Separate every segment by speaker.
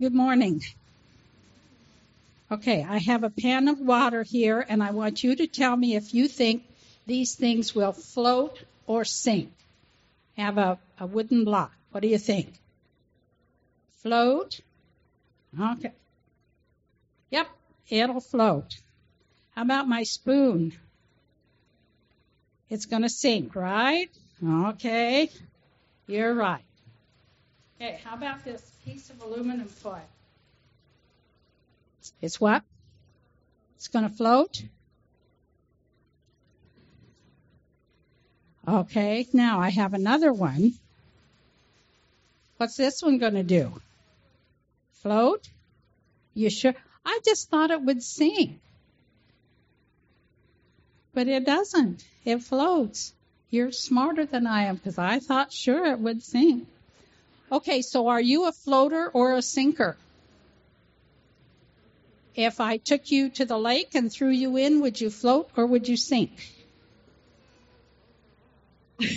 Speaker 1: Good morning. Okay, I have a pan of water here, and I want you to tell me if you think these things will float or sink. Have a, a wooden block. What do you think? Float? Okay. Yep, it'll float. How about my spoon? It's going to sink, right? Okay, you're right. Okay, how about this piece of aluminum foil? It's what? It's going to float? Okay, now I have another one. What's this one going to do? Float? You sure? I just thought it would sink. But it doesn't. It floats. You're smarter than I am because I thought sure it would sink. Okay, so are you a floater or a sinker? If I took you to the lake and threw you in, would you float or would you sink?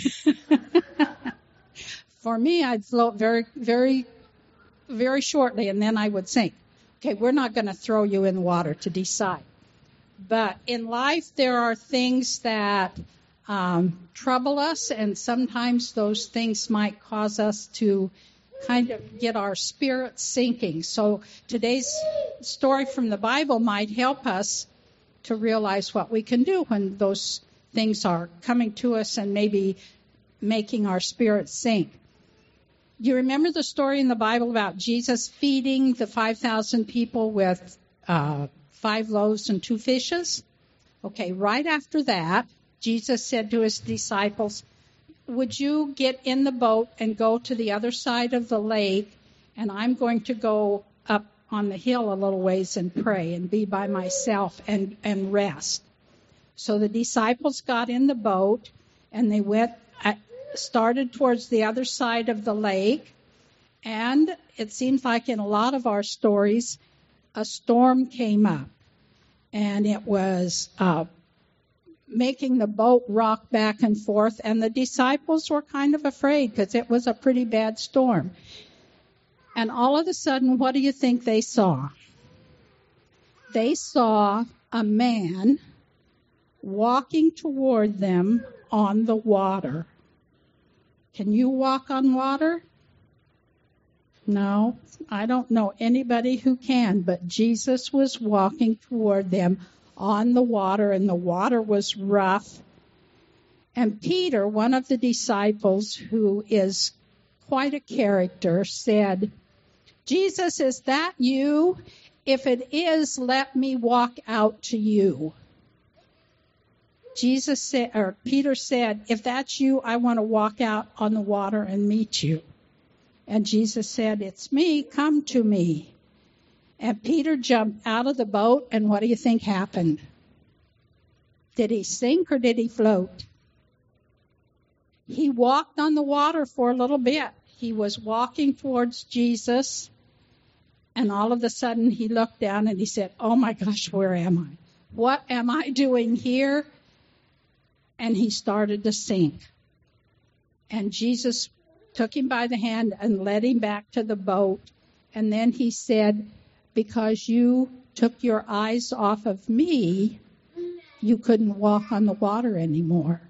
Speaker 1: For me, I'd float very, very, very shortly and then I would sink. Okay, we're not going to throw you in water to decide. But in life, there are things that um, trouble us, and sometimes those things might cause us to kind of get our spirit sinking. So today's story from the Bible might help us to realize what we can do when those things are coming to us and maybe making our spirit sink. You remember the story in the Bible about Jesus feeding the 5,000 people with uh, five loaves and two fishes? Okay, right after that, Jesus said to his disciples, Would you get in the boat and go to the other side of the lake? And I'm going to go up on the hill a little ways and pray and be by myself and, and rest. So the disciples got in the boat and they went, uh, started towards the other side of the lake. And it seems like in a lot of our stories, a storm came up and it was uh, making the boat rock back and forth, and the disciples were kind of afraid because it was a pretty bad storm. And all of a sudden, what do you think they saw? They saw a man walking toward them on the water. Can you walk on water? No, I don't know anybody who can, but Jesus was walking toward them on the water, and the water was rough. And Peter, one of the disciples who is quite a character, said, Jesus, is that you? If it is, let me walk out to you. Jesus said, or Peter said, if that's you, I want to walk out on the water and meet you. And Jesus said, it's me, come to me. And Peter jumped out of the boat, and what do you think happened? Did he sink or did he float? He walked on the water for a little bit. He was walking towards Jesus, and all of a sudden he looked down and he said, Oh my gosh, where am I? What am I doing here? And he started to sink. And Jesus took him by the hand and led him back to the boat. And then he said, because you took your eyes off of me, you couldn't walk on the water anymore.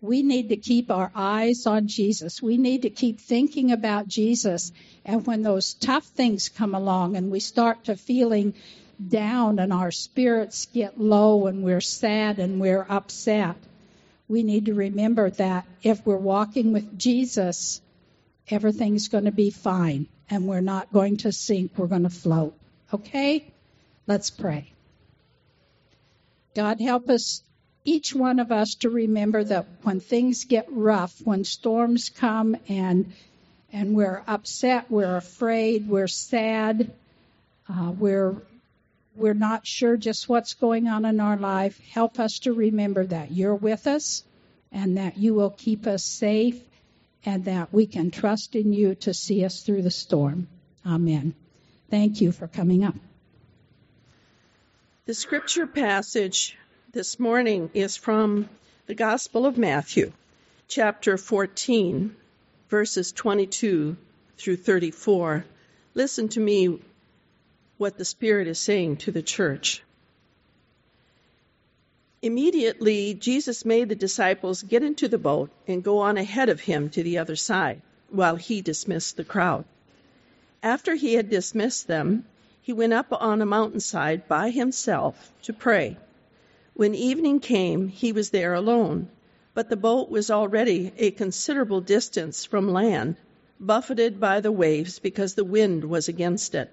Speaker 1: We need to keep our eyes on Jesus. We need to keep thinking about Jesus. And when those tough things come along and we start to feeling down and our spirits get low and we're sad and we're upset, we need to remember that if we're walking with Jesus, everything's going to be fine and we're not going to sink, we're going to float. Okay? Let's pray. God, help us, each one of us, to remember that when things get rough, when storms come and and we're upset, we're afraid, we're sad, uh, we're we're not sure just what's going on in our life. Help us to remember that you're with us and that you will keep us safe and that we can trust in you to see us through the storm. Amen. Thank you for coming up.
Speaker 2: The scripture passage this morning is from the Gospel of Matthew, chapter 14, verses 22 through 34. Listen to me what the Spirit is saying to the church. Immediately, Jesus made the disciples get into the boat and go on ahead of him to the other side, while he dismissed the crowd. After he had dismissed them, he went up on a mountainside by himself to pray. When evening came, he was there alone, but the boat was already a considerable distance from land, buffeted by the waves because the wind was against it.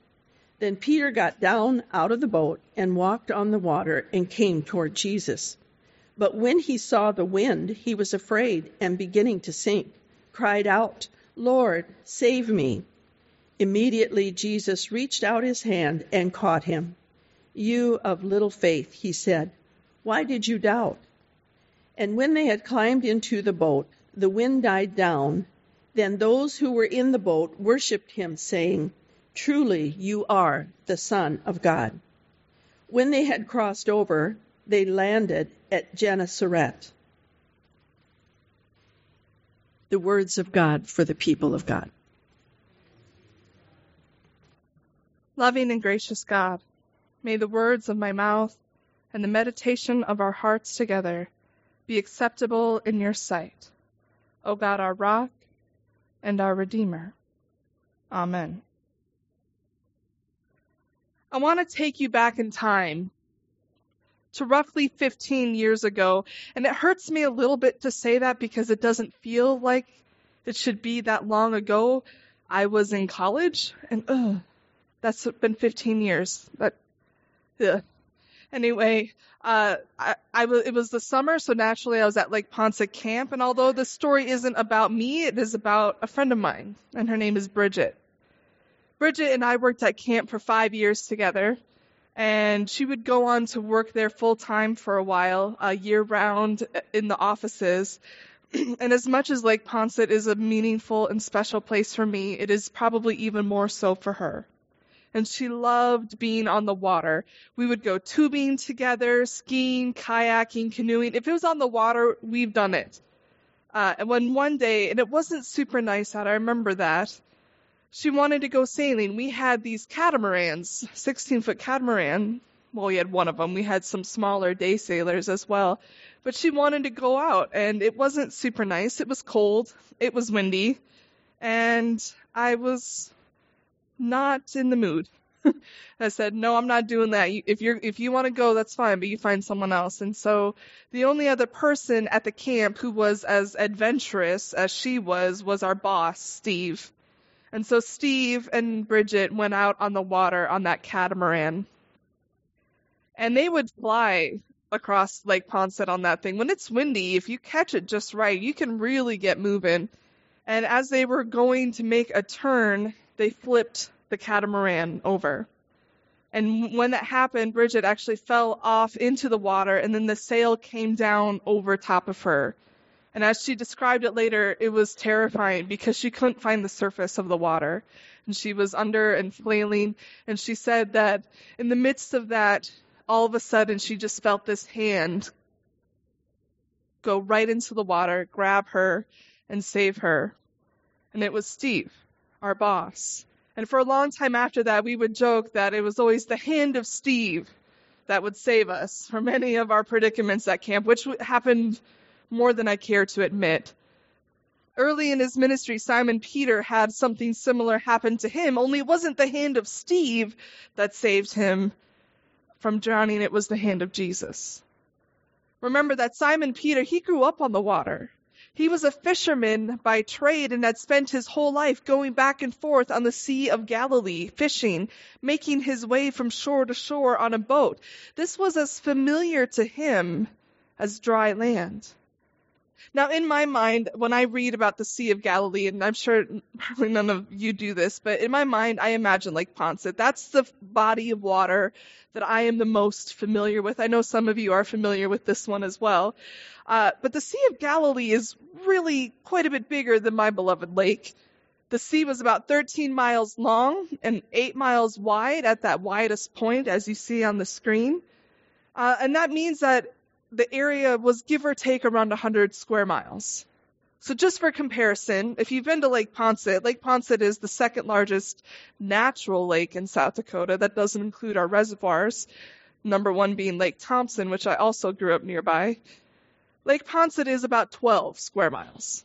Speaker 2: Then Peter got down out of the boat and walked on the water and came toward Jesus. But when he saw the wind, he was afraid and beginning to sink, cried out, Lord, save me. Immediately Jesus reached out his hand and caught him. You of little faith, he said, why did you doubt? And when they had climbed into the boat, the wind died down. Then those who were in the boat worshipped him, saying, Truly, you are the Son of God. When they had crossed over, they landed at Gennesaret. The words of God for the people of God.
Speaker 3: Loving and gracious God, may the words of my mouth and the meditation of our hearts together be acceptable in your sight, O God, our rock and our Redeemer. Amen. I want to take you back in time to roughly 15 years ago. And it hurts me a little bit to say that because it doesn't feel like it should be that long ago. I was in college and ugh, that's been 15 years. But ugh. anyway, uh, I, I was, it was the summer, so naturally I was at Lake Ponce camp. And although the story isn't about me, it is about a friend of mine, and her name is Bridget. Bridget and I worked at camp for five years together, and she would go on to work there full time for a while, uh, year round in the offices. and as much as Lake Poinsett is a meaningful and special place for me, it is probably even more so for her. And she loved being on the water. We would go tubing together, skiing, kayaking, canoeing. If it was on the water, we've done it. Uh, and when one day, and it wasn't super nice out, I remember that she wanted to go sailing. We had these catamarans, 16 foot catamaran. Well, we had one of them. We had some smaller day sailors as well. But she wanted to go out, and it wasn't super nice. It was cold, it was windy, and I was not in the mood. I said, "No, I'm not doing that. If you're if you want to go, that's fine, but you find someone else." And so the only other person at the camp who was as adventurous as she was was our boss, Steve. And so Steve and Bridget went out on the water on that catamaran. And they would fly across Lake Poinsett on that thing. When it's windy, if you catch it just right, you can really get moving. And as they were going to make a turn, they flipped the catamaran over. And when that happened, Bridget actually fell off into the water, and then the sail came down over top of her. And as she described it later, it was terrifying because she couldn't find the surface of the water. And she was under and flailing. And she said that in the midst of that, all of a sudden she just felt this hand go right into the water, grab her, and save her. And it was Steve, our boss. And for a long time after that, we would joke that it was always the hand of Steve that would save us from any of our predicaments at camp, which happened more than I care to admit. Early in his ministry, Simon Peter had something similar happen to him, only it wasn't the hand of Steve that saved him from drowning, it was the hand of Jesus. Remember that Simon Peter, he grew up on the water. He was a fisherman by trade and had spent his whole life going back and forth on the Sea of Galilee, fishing, making his way from shore to shore on a boat. This was as familiar to him as dry land. Now, in my mind, when I read about the Sea of Galilee, and I'm sure probably none of you do this, but in my mind, I imagine Lake Poinsett. That's the body of water that I am the most familiar with. I know some of you are familiar with this one as well. Uh, but the Sea of Galilee is really quite a bit bigger than my beloved lake. The sea was about 13 miles long and 8 miles wide at that widest point, as you see on the screen. Uh, and that means that the area was give or take around 100 square miles. So just for comparison, if you've been to Lake Poinsett, Lake Poinsett is the second largest natural lake in South Dakota. That doesn't include our reservoirs. Number one being Lake Thompson, which I also grew up nearby. Lake Poinsett is about 12 square miles.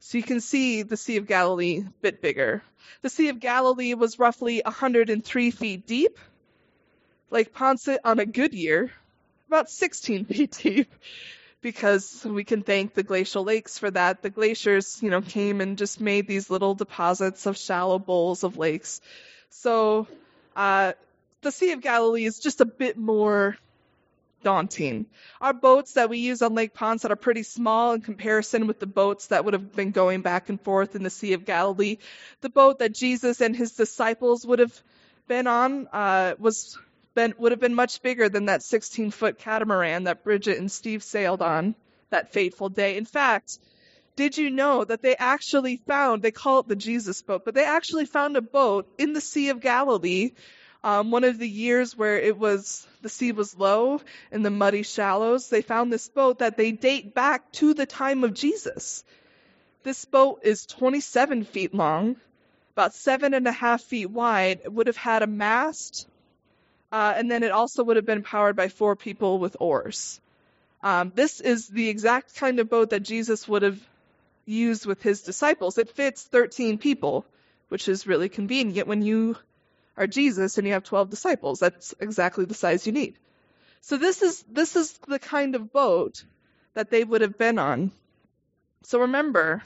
Speaker 3: So you can see the Sea of Galilee a bit bigger. The Sea of Galilee was roughly 103 feet deep. Lake Ponset on a good year about 16 feet deep because we can thank the glacial lakes for that. The glaciers, you know, came and just made these little deposits of shallow bowls of lakes. So, uh, the Sea of Galilee is just a bit more daunting. Our boats that we use on Lake Poinsett are pretty small in comparison with the boats that would have been going back and forth in the Sea of Galilee. The boat that Jesus and his disciples would have been on uh, was been, would have been much bigger than that 16 foot catamaran that Bridget and Steve sailed on that fateful day. In fact, did you know that they actually found, they call it the Jesus boat, but they actually found a boat in the Sea of Galilee, um, one of the years where it was, the sea was low in the muddy shallows. They found this boat that they date back to the time of Jesus. This boat is 27 feet long, about seven and a half feet wide. It would have had a mast, uh, and then it also would have been powered by four people with oars. Um, this is the exact kind of boat that Jesus would have used with his disciples. It fits 13 people, which is really convenient when you are Jesus and you have 12 disciples. That's exactly the size you need. So this is this is the kind of boat that they would have been on. So remember,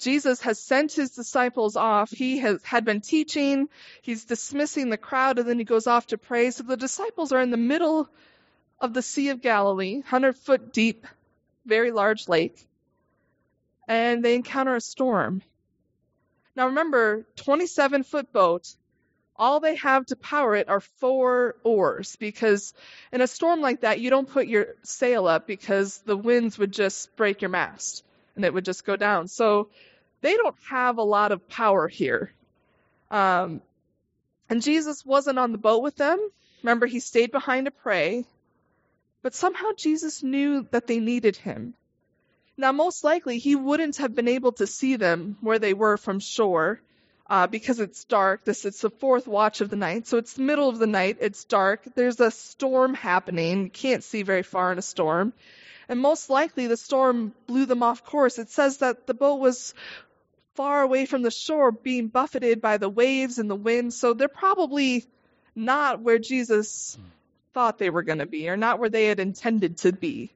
Speaker 3: Jesus has sent his disciples off. He has, had been teaching. He's dismissing the crowd and then he goes off to pray. So the disciples are in the middle of the Sea of Galilee, 100 foot deep, very large lake, and they encounter a storm. Now remember, 27 foot boat, all they have to power it are four oars because in a storm like that, you don't put your sail up because the winds would just break your mast and it would just go down. So they don't have a lot of power here. Um, and Jesus wasn't on the boat with them. Remember, he stayed behind to pray. But somehow Jesus knew that they needed him. Now, most likely, he wouldn't have been able to see them where they were from shore uh, because it's dark. This it's the fourth watch of the night, so it's the middle of the night. It's dark. There's a storm happening. You can't see very far in a storm, and most likely the storm blew them off course. It says that the boat was far away from the shore being buffeted by the waves and the wind. So they're probably not where Jesus thought they were going to be or not where they had intended to be.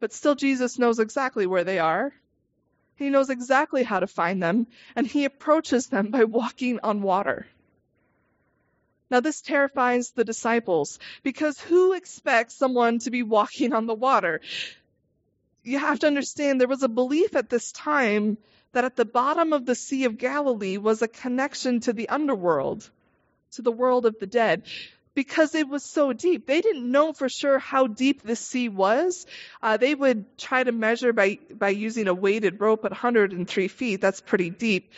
Speaker 3: But still, Jesus knows exactly where they are. He knows exactly how to find them, and he approaches them by walking on water. Now, this terrifies the disciples because who expects someone to be walking on the water? You have to understand there was a belief at this time that at the bottom of the Sea of Galilee was a connection to the underworld, to the world of the dead. Because it was so deep. They didn't know for sure how deep the sea was. Uh, they would try to measure by, by using a weighted rope at 103 feet. That's pretty deep.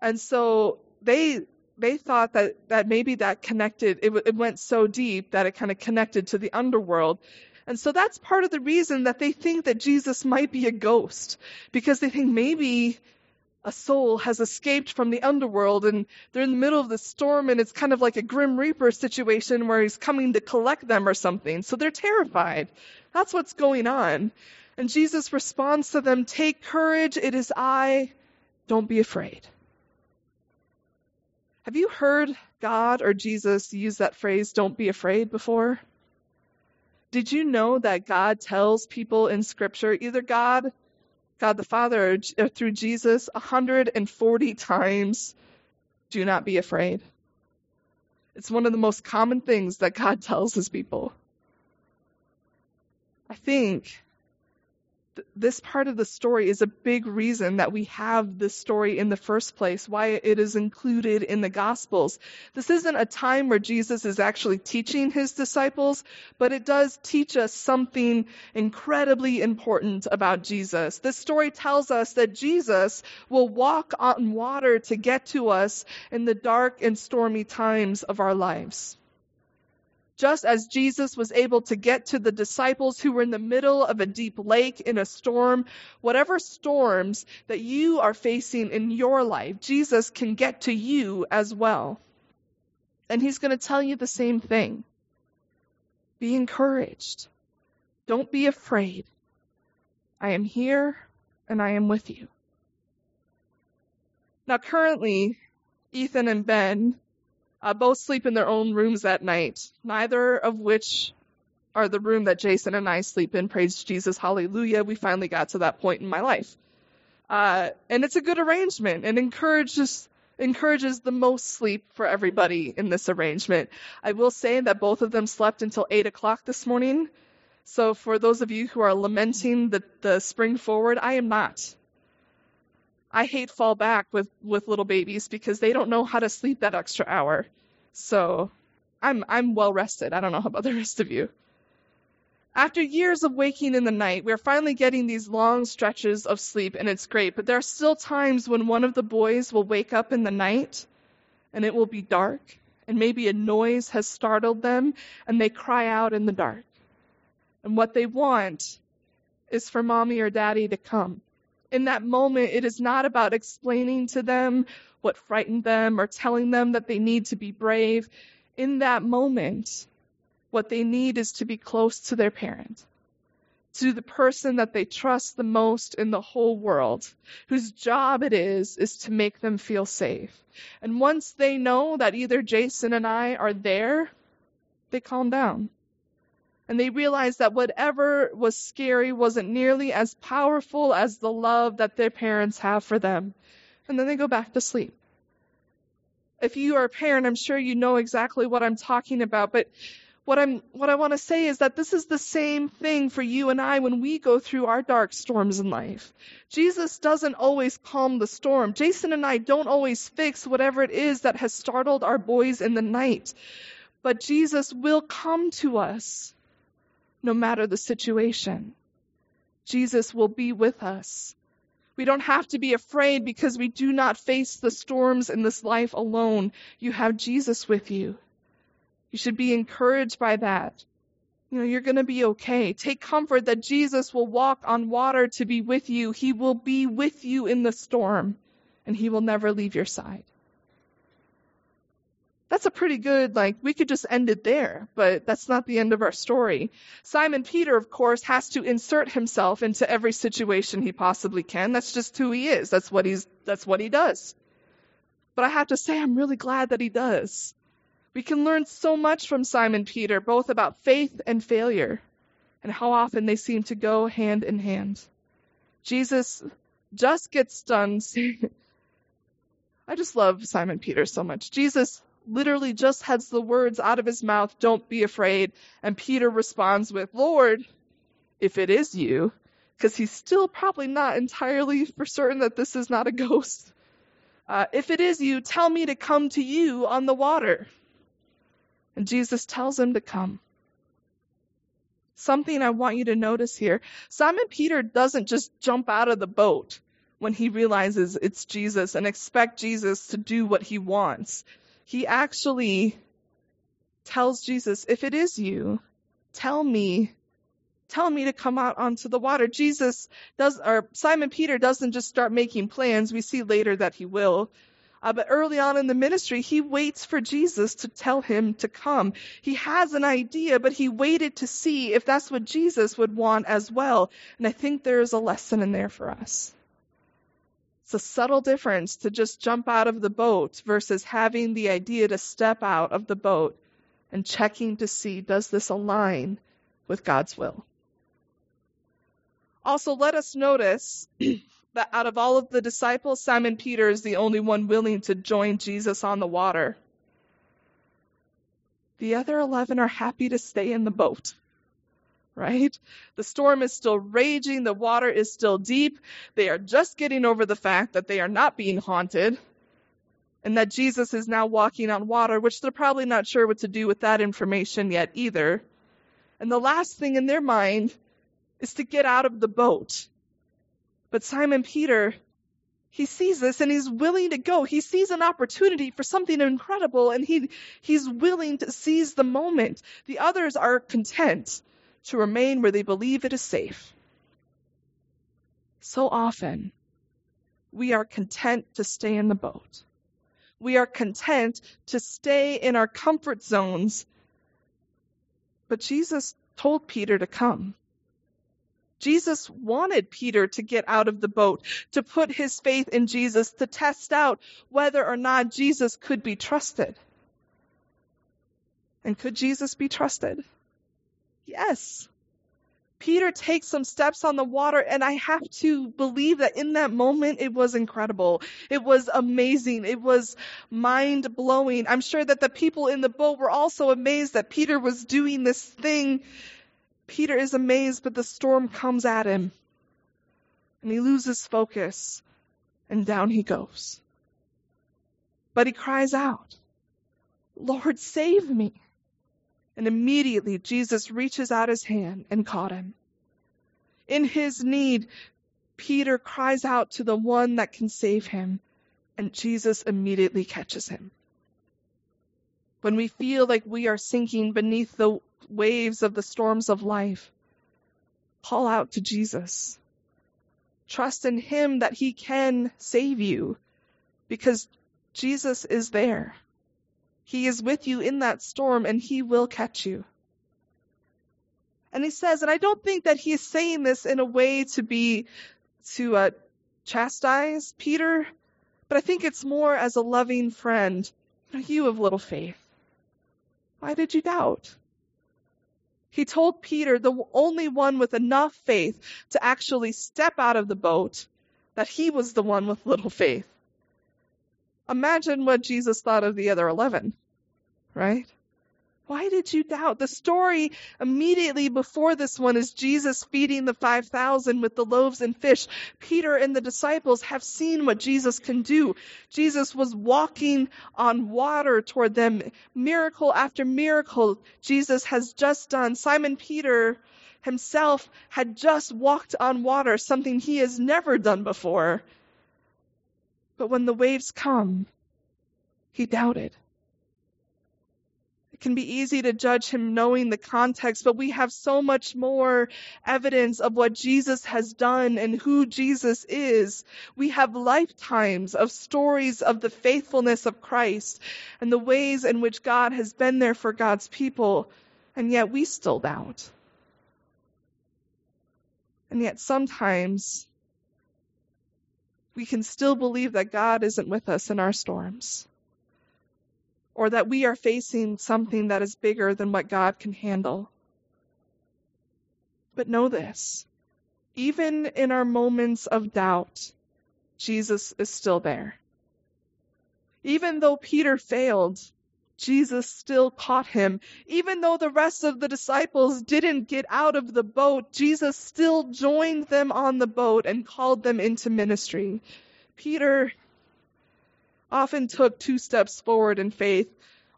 Speaker 3: And so they, they thought that, that maybe that connected, it, it went so deep that it kind of connected to the underworld. And so that's part of the reason that they think that Jesus might be a ghost, because they think maybe a soul has escaped from the underworld and they're in the middle of the storm and it's kind of like a grim reaper situation where he's coming to collect them or something. So they're terrified. That's what's going on. And Jesus responds to them, take courage. It is I. Don't be afraid. Have you heard God or Jesus use that phrase, don't be afraid before? Did you know that God tells people in scripture, either God God the Father uh, through Jesus 140 times, do not be afraid. It's one of the most common things that God tells his people. I think this part of the story is a big reason that we have this story in the first place, why it is included in the Gospels. This isn't a time where Jesus is actually teaching his disciples, but it does teach us something incredibly important about Jesus. This story tells us that Jesus will walk on water to get to us in the dark and stormy times of our lives just as Jesus was able to get to the disciples who were in the middle of a deep lake in a storm, whatever storms that you are facing in your life, Jesus can get to you as well. And he's going to tell you the same thing. Be encouraged. Don't be afraid. I am here and I am with you. Now, currently, Ethan and Ben uh, both sleep in their own rooms at night, neither of which are the room that Jason and I sleep in. Praise Jesus, hallelujah. We finally got to that point in my life. Uh, and it's a good arrangement and encourages encourages the most sleep for everybody in this arrangement. I will say that both of them slept until eight o'clock this morning. So for those of you who are lamenting the, the spring forward, I am not. I hate fall back with, with little babies because they don't know how to sleep that extra hour. So I'm I'm well rested. I don't know about the rest of you. After years of waking in the night, we're finally getting these long stretches of sleep and it's great, but there are still times when one of the boys will wake up in the night and it will be dark and maybe a noise has startled them and they cry out in the dark. And what they want is for mommy or daddy to come in that moment, it is not about explaining to them what frightened them or telling them that they need to be brave. In that moment, what they need is to be close to their parent, to the person that they trust the most in the whole world, whose job it is, is to make them feel safe. And once they know that either Jason and I are there, they calm down and they realized that whatever was scary wasn't nearly as powerful as the love that their parents have for them. And then they go back to sleep. If you are a parent, I'm sure you know exactly what I'm talking about, but what I'm what I want to say is that this is the same thing for you and I when we go through our dark storms in life. Jesus doesn't always calm the storm. Jason and I don't always fix whatever it is that has startled our boys in the night. But Jesus will come to us no matter the situation. Jesus will be with us. We don't have to be afraid because we do not face the storms in this life alone. You have Jesus with you. You should be encouraged by that. You know, you're going to be okay. Take comfort that Jesus will walk on water to be with you. He will be with you in the storm and he will never leave your side that's a pretty good, like, we could just end it there, but that's not the end of our story. Simon Peter, of course, has to insert himself into every situation he possibly can. That's just who he is. That's what he's, that's what he does. But I have to say, I'm really glad that he does. We can learn so much from Simon Peter, both about faith and failure, and how often they seem to go hand in hand. Jesus just gets done I just love Simon Peter so much. Jesus literally just has the words out of his mouth, don't be afraid. And Peter responds with, Lord, if it is you, because he's still probably not entirely for certain that this is not a ghost. Uh, if it is you, tell me to come to you on the water. And Jesus tells him to come. Something I want you to notice here Simon Peter doesn't just jump out of the boat when he realizes it's Jesus and expect Jesus to do what he wants he actually tells Jesus, if it is you, tell me, tell me to come out onto the water. Jesus does, or Simon Peter doesn't just start making plans. We see later that he will. Uh, but early on in the ministry, he waits for Jesus to tell him to come. He has an idea, but he waited to see if that's what Jesus would want as well. And I think there is a lesson in there for us. It's a subtle difference to just jump out of the boat versus having the idea to step out of the boat and checking to see does this align with God's will. Also, let us notice that out of all of the disciples, Simon Peter is the only one willing to join Jesus on the water. The other 11 are happy to stay in the boat. Right? The storm is still raging, the water is still deep. They are just getting over the fact that they are not being haunted and that Jesus is now walking on water, which they're probably not sure what to do with that information yet either. And the last thing in their mind is to get out of the boat. But Simon Peter, he sees this and he's willing to go. He sees an opportunity for something incredible and he, he's willing to seize the moment. The others are content to remain where they believe it is safe. So often, we are content to stay in the boat. We are content to stay in our comfort zones. But Jesus told Peter to come. Jesus wanted Peter to get out of the boat, to put his faith in Jesus, to test out whether or not Jesus could be trusted. And could Jesus be trusted? Yes. Peter takes some steps on the water, and I have to believe that in that moment it was incredible. It was amazing. It was mind blowing. I'm sure that the people in the boat were also amazed that Peter was doing this thing. Peter is amazed, but the storm comes at him, and he loses focus, and down he goes. But he cries out, Lord, save me. And immediately Jesus reaches out his hand and caught him. In his need, Peter cries out to the one that can save him, and Jesus immediately catches him. When we feel like we are sinking beneath the waves of the storms of life, call out to Jesus. Trust in him that he can save you because Jesus is there. He is with you in that storm and he will catch you. And he says, and I don't think that he is saying this in a way to be, to uh, chastise Peter, but I think it's more as a loving friend. You have little faith. Why did you doubt? He told Peter, the only one with enough faith to actually step out of the boat, that he was the one with little faith. Imagine what Jesus thought of the other 11, right? Why did you doubt? The story immediately before this one is Jesus feeding the 5,000 with the loaves and fish. Peter and the disciples have seen what Jesus can do. Jesus was walking on water toward them. Miracle after miracle Jesus has just done. Simon Peter himself had just walked on water, something he has never done before. But when the waves come, he doubted. It can be easy to judge him knowing the context, but we have so much more evidence of what Jesus has done and who Jesus is. We have lifetimes of stories of the faithfulness of Christ and the ways in which God has been there for God's people, and yet we still doubt. And yet sometimes we can still believe that God isn't with us in our storms. Or that we are facing something that is bigger than what God can handle. But know this even in our moments of doubt, Jesus is still there. Even though Peter failed, Jesus still caught him. Even though the rest of the disciples didn't get out of the boat, Jesus still joined them on the boat and called them into ministry. Peter often took two steps forward in faith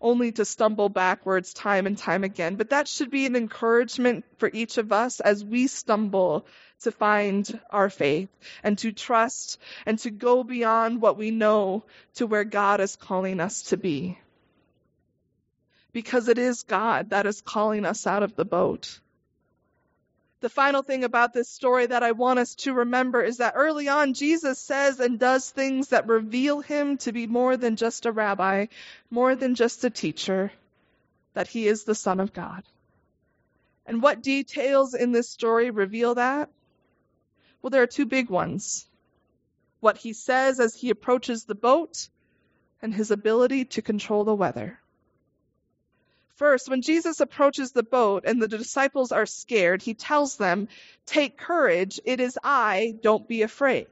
Speaker 3: only to stumble backwards time and time again. But that should be an encouragement for each of us as we stumble to find our faith and to trust and to go beyond what we know to where God is calling us to be because it is God that is calling us out of the boat. The final thing about this story that I want us to remember is that early on, Jesus says and does things that reveal him to be more than just a rabbi, more than just a teacher, that he is the Son of God. And what details in this story reveal that? Well, there are two big ones. What he says as he approaches the boat, and his ability to control the weather. First, when Jesus approaches the boat and the disciples are scared, he tells them, Take courage, it is I, don't be afraid.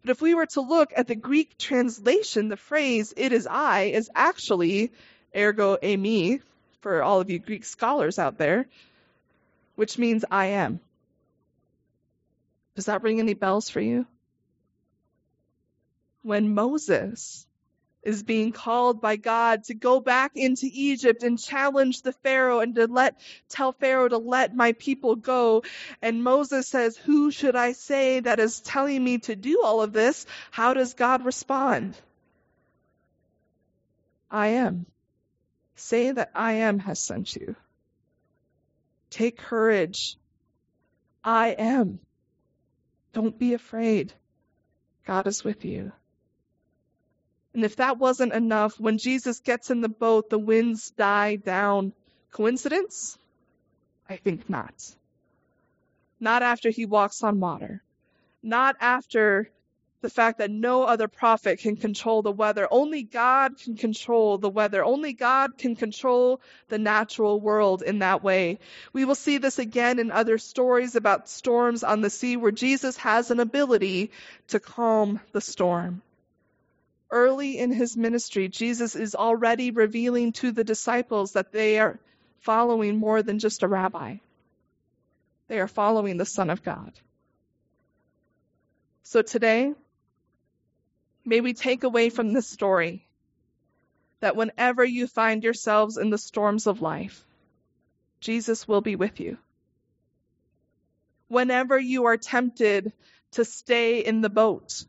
Speaker 3: But if we were to look at the Greek translation, the phrase, it is I, is actually, ego eimi, for all of you Greek scholars out there, which means I am. Does that ring any bells for you? When Moses is being called by God to go back into Egypt and challenge the Pharaoh and to let, tell Pharaoh to let my people go. And Moses says, who should I say that is telling me to do all of this? How does God respond? I am. Say that I am has sent you. Take courage. I am. Don't be afraid. God is with you. And if that wasn't enough, when Jesus gets in the boat, the winds die down. Coincidence? I think not. Not after he walks on water. Not after the fact that no other prophet can control the weather. Only God can control the weather. Only God can control the natural world in that way. We will see this again in other stories about storms on the sea where Jesus has an ability to calm the storm. Early in his ministry, Jesus is already revealing to the disciples that they are following more than just a rabbi. They are following the Son of God. So today, may we take away from this story that whenever you find yourselves in the storms of life, Jesus will be with you. Whenever you are tempted to stay in the boat,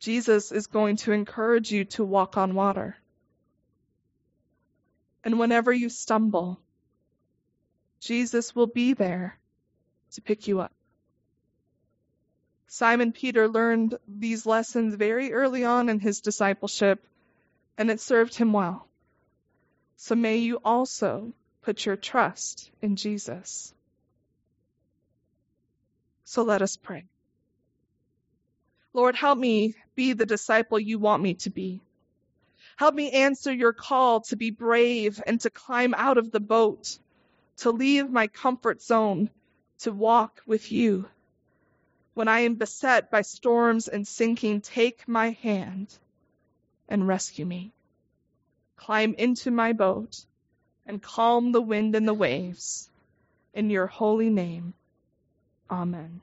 Speaker 3: Jesus is going to encourage you to walk on water. And whenever you stumble, Jesus will be there to pick you up. Simon Peter learned these lessons very early on in his discipleship, and it served him well. So may you also put your trust in Jesus. So let us pray. Lord, help me be the disciple you want me to be. Help me answer your call to be brave and to climb out of the boat, to leave my comfort zone, to walk with you. When I am beset by storms and sinking, take my hand and rescue me. Climb into my boat and calm the wind and the waves. In your holy name, amen.